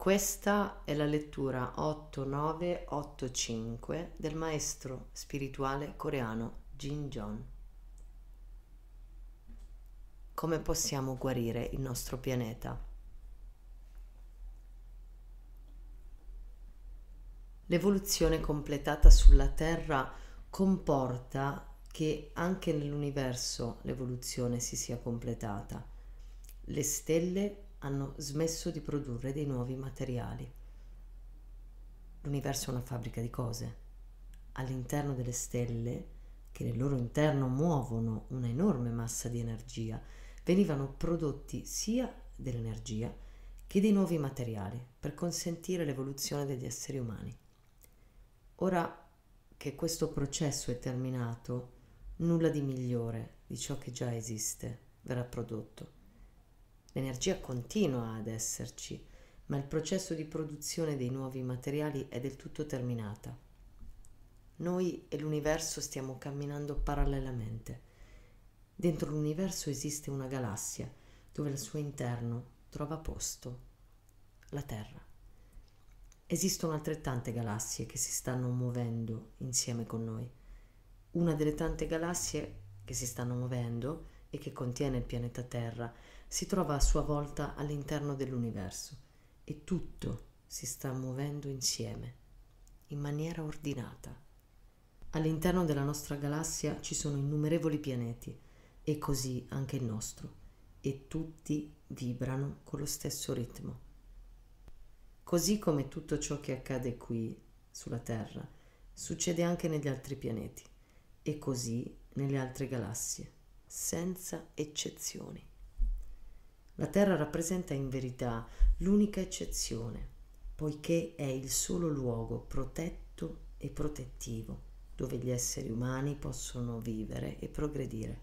Questa è la lettura 8985 del maestro spirituale coreano Jin Jon. Come possiamo guarire il nostro pianeta? L'evoluzione completata sulla Terra comporta che anche nell'universo l'evoluzione si sia completata. Le stelle hanno smesso di produrre dei nuovi materiali. L'universo è una fabbrica di cose. All'interno delle stelle, che nel loro interno muovono una enorme massa di energia, venivano prodotti sia dell'energia che dei nuovi materiali per consentire l'evoluzione degli esseri umani. Ora che questo processo è terminato, nulla di migliore di ciò che già esiste verrà prodotto L'energia continua ad esserci, ma il processo di produzione dei nuovi materiali è del tutto terminata. Noi e l'universo stiamo camminando parallelamente. Dentro l'universo esiste una galassia dove al suo interno trova posto la Terra. Esistono altrettante galassie che si stanno muovendo insieme con noi. Una delle tante galassie che si stanno muovendo e che contiene il pianeta Terra si trova a sua volta all'interno dell'universo e tutto si sta muovendo insieme, in maniera ordinata. All'interno della nostra galassia ci sono innumerevoli pianeti e così anche il nostro, e tutti vibrano con lo stesso ritmo. Così come tutto ciò che accade qui, sulla Terra, succede anche negli altri pianeti e così nelle altre galassie, senza eccezioni. La Terra rappresenta in verità l'unica eccezione, poiché è il solo luogo protetto e protettivo dove gli esseri umani possono vivere e progredire.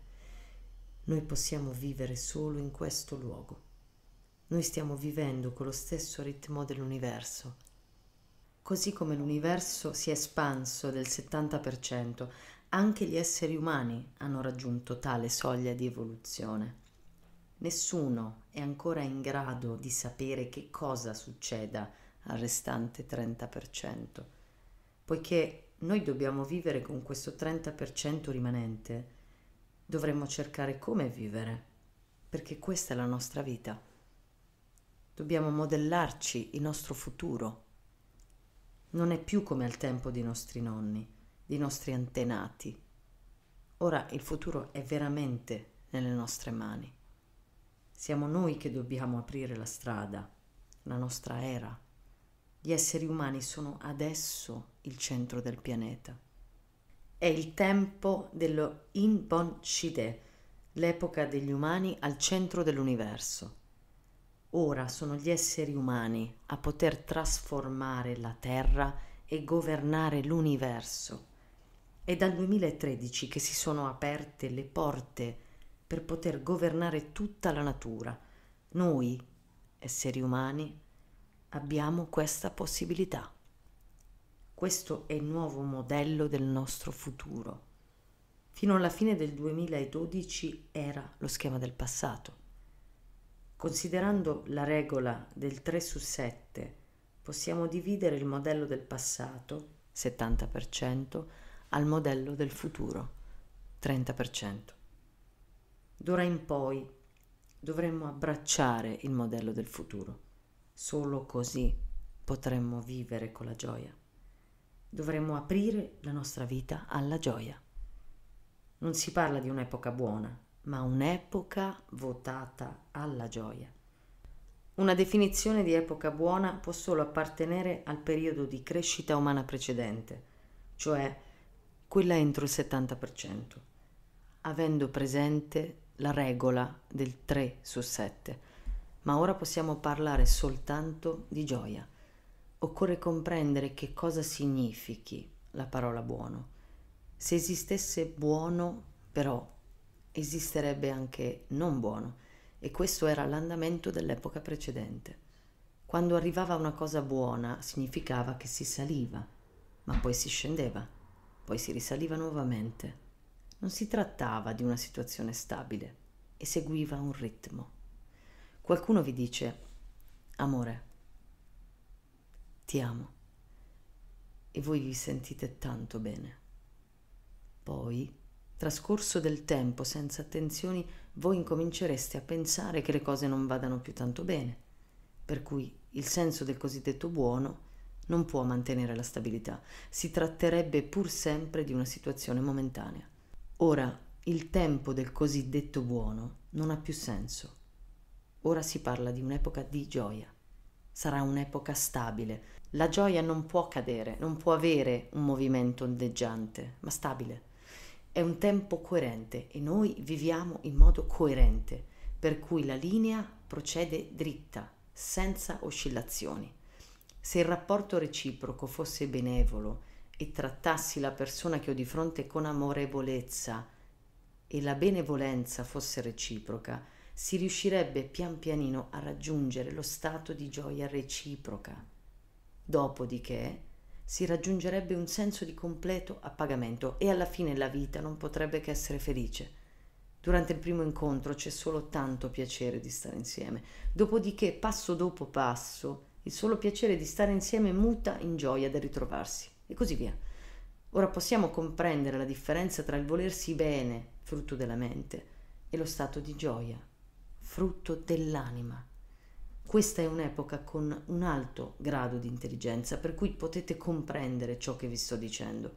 Noi possiamo vivere solo in questo luogo. Noi stiamo vivendo con lo stesso ritmo dell'universo. Così come l'universo si è espanso del 70%, anche gli esseri umani hanno raggiunto tale soglia di evoluzione. Nessuno è ancora in grado di sapere che cosa succeda al restante 30%, poiché noi dobbiamo vivere con questo 30% rimanente, dovremmo cercare come vivere, perché questa è la nostra vita. Dobbiamo modellarci il nostro futuro. Non è più come al tempo dei nostri nonni, dei nostri antenati. Ora il futuro è veramente nelle nostre mani. Siamo noi che dobbiamo aprire la strada, la nostra era. Gli esseri umani sono adesso il centro del pianeta. È il tempo dello Inbon Shide, l'epoca degli umani al centro dell'universo. Ora sono gli esseri umani a poter trasformare la Terra e governare l'universo. È dal 2013 che si sono aperte le porte per poter governare tutta la natura. Noi, esseri umani, abbiamo questa possibilità. Questo è il nuovo modello del nostro futuro. Fino alla fine del 2012 era lo schema del passato. Considerando la regola del 3 su 7, possiamo dividere il modello del passato, 70%, al modello del futuro, 30%. D'ora in poi dovremmo abbracciare il modello del futuro. Solo così potremmo vivere con la gioia. Dovremmo aprire la nostra vita alla gioia. Non si parla di un'epoca buona, ma un'epoca votata alla gioia. Una definizione di epoca buona può solo appartenere al periodo di crescita umana precedente, cioè quella entro il 70%, avendo presente la regola del 3 su 7, ma ora possiamo parlare soltanto di gioia. Occorre comprendere che cosa significhi la parola buono. Se esistesse buono, però, esisterebbe anche non buono, e questo era l'andamento dell'epoca precedente. Quando arrivava una cosa buona significava che si saliva, ma poi si scendeva, poi si risaliva nuovamente non si trattava di una situazione stabile seguiva un ritmo. Qualcuno vi dice, amore, ti amo. E voi vi sentite tanto bene. Poi, trascorso del tempo senza attenzioni, voi incomincereste a pensare che le cose non vadano più tanto bene, per cui il senso del cosiddetto buono non può mantenere la stabilità, si tratterebbe pur sempre di una situazione momentanea. Ora, il tempo del cosiddetto buono non ha più senso. Ora si parla di un'epoca di gioia. Sarà un'epoca stabile. La gioia non può cadere, non può avere un movimento ondeggiante, ma stabile. È un tempo coerente e noi viviamo in modo coerente, per cui la linea procede dritta, senza oscillazioni. Se il rapporto reciproco fosse benevolo e trattassi la persona che ho di fronte con amorevolezza e la benevolenza fosse reciproca, si riuscirebbe pian pianino a raggiungere lo stato di gioia reciproca. Dopodiché si raggiungerebbe un senso di completo appagamento e alla fine la vita non potrebbe che essere felice. Durante il primo incontro c'è solo tanto piacere di stare insieme, dopodiché passo dopo passo il solo piacere di stare insieme muta in gioia del ritrovarsi e così via. Ora possiamo comprendere la differenza tra il volersi bene, frutto della mente, e lo stato di gioia, frutto dell'anima. Questa è un'epoca con un alto grado di intelligenza, per cui potete comprendere ciò che vi sto dicendo.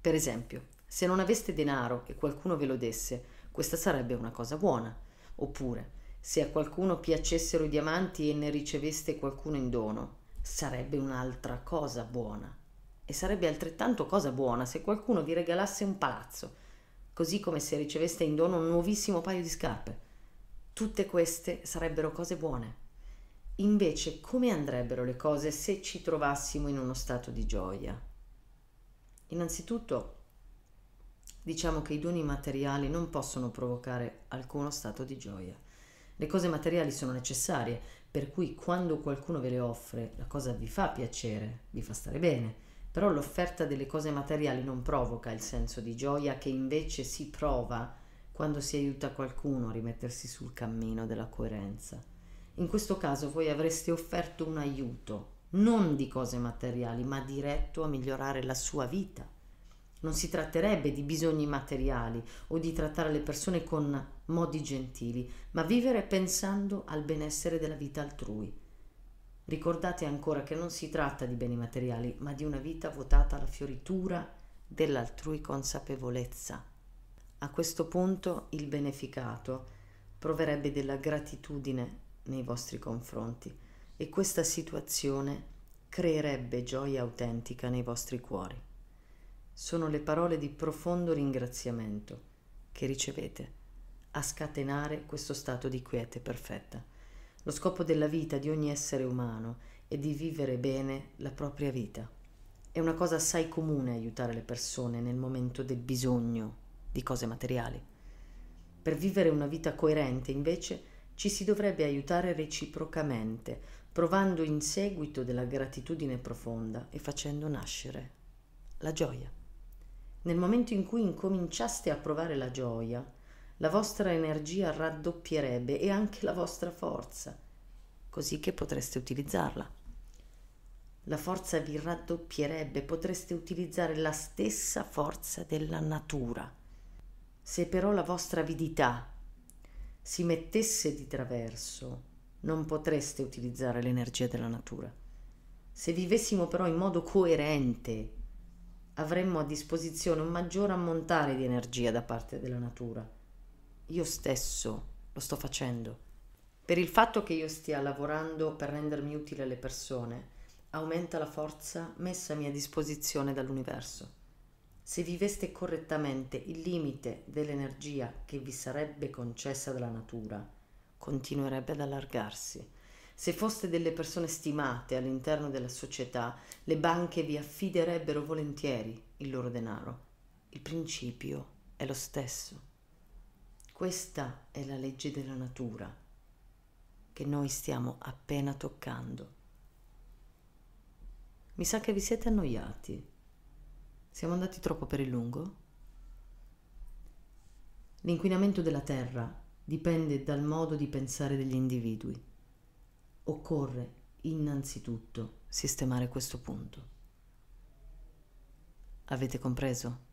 Per esempio, se non aveste denaro e qualcuno ve lo desse, questa sarebbe una cosa buona. Oppure, se a qualcuno piacessero i diamanti e ne riceveste qualcuno in dono, sarebbe un'altra cosa buona. E sarebbe altrettanto cosa buona se qualcuno vi regalasse un palazzo, così come se riceveste in dono un nuovissimo paio di scarpe. Tutte queste sarebbero cose buone. Invece, come andrebbero le cose se ci trovassimo in uno stato di gioia? Innanzitutto, diciamo che i doni materiali non possono provocare alcuno stato di gioia. Le cose materiali sono necessarie, per cui quando qualcuno ve le offre, la cosa vi fa piacere, vi fa stare bene, però l'offerta delle cose materiali non provoca il senso di gioia che invece si prova quando si aiuta qualcuno a rimettersi sul cammino della coerenza. In questo caso voi avreste offerto un aiuto, non di cose materiali, ma diretto a migliorare la sua vita. Non si tratterebbe di bisogni materiali o di trattare le persone con modi gentili, ma vivere pensando al benessere della vita altrui. Ricordate ancora che non si tratta di beni materiali, ma di una vita votata alla fioritura dell'altrui consapevolezza. A questo punto il beneficato proverebbe della gratitudine nei vostri confronti e questa situazione creerebbe gioia autentica nei vostri cuori. Sono le parole di profondo ringraziamento che ricevete a scatenare questo stato di quiete perfetta. Lo scopo della vita di ogni essere umano è di vivere bene la propria vita. È una cosa assai comune aiutare le persone nel momento del bisogno di cose materiali. Per vivere una vita coerente, invece, ci si dovrebbe aiutare reciprocamente, provando in seguito della gratitudine profonda e facendo nascere la gioia. Nel momento in cui incominciaste a provare la gioia, la vostra energia raddoppierebbe e anche la vostra forza, così che potreste utilizzarla. La forza vi raddoppierebbe, potreste utilizzare la stessa forza della natura. Se però la vostra avidità si mettesse di traverso, non potreste utilizzare l'energia della natura. Se vivessimo però in modo coerente, avremmo a disposizione un maggior ammontare di energia da parte della natura. Io stesso lo sto facendo. Per il fatto che io stia lavorando per rendermi utile alle persone, aumenta la forza messa a mia disposizione dall'universo. Se viveste correttamente il limite dell'energia che vi sarebbe concessa dalla natura, continuerebbe ad allargarsi. Se foste delle persone stimate all'interno della società, le banche vi affiderebbero volentieri il loro denaro. Il principio è lo stesso. Questa è la legge della natura che noi stiamo appena toccando. Mi sa che vi siete annoiati. Siamo andati troppo per il lungo? L'inquinamento della Terra dipende dal modo di pensare degli individui. Occorre innanzitutto sistemare questo punto. Avete compreso?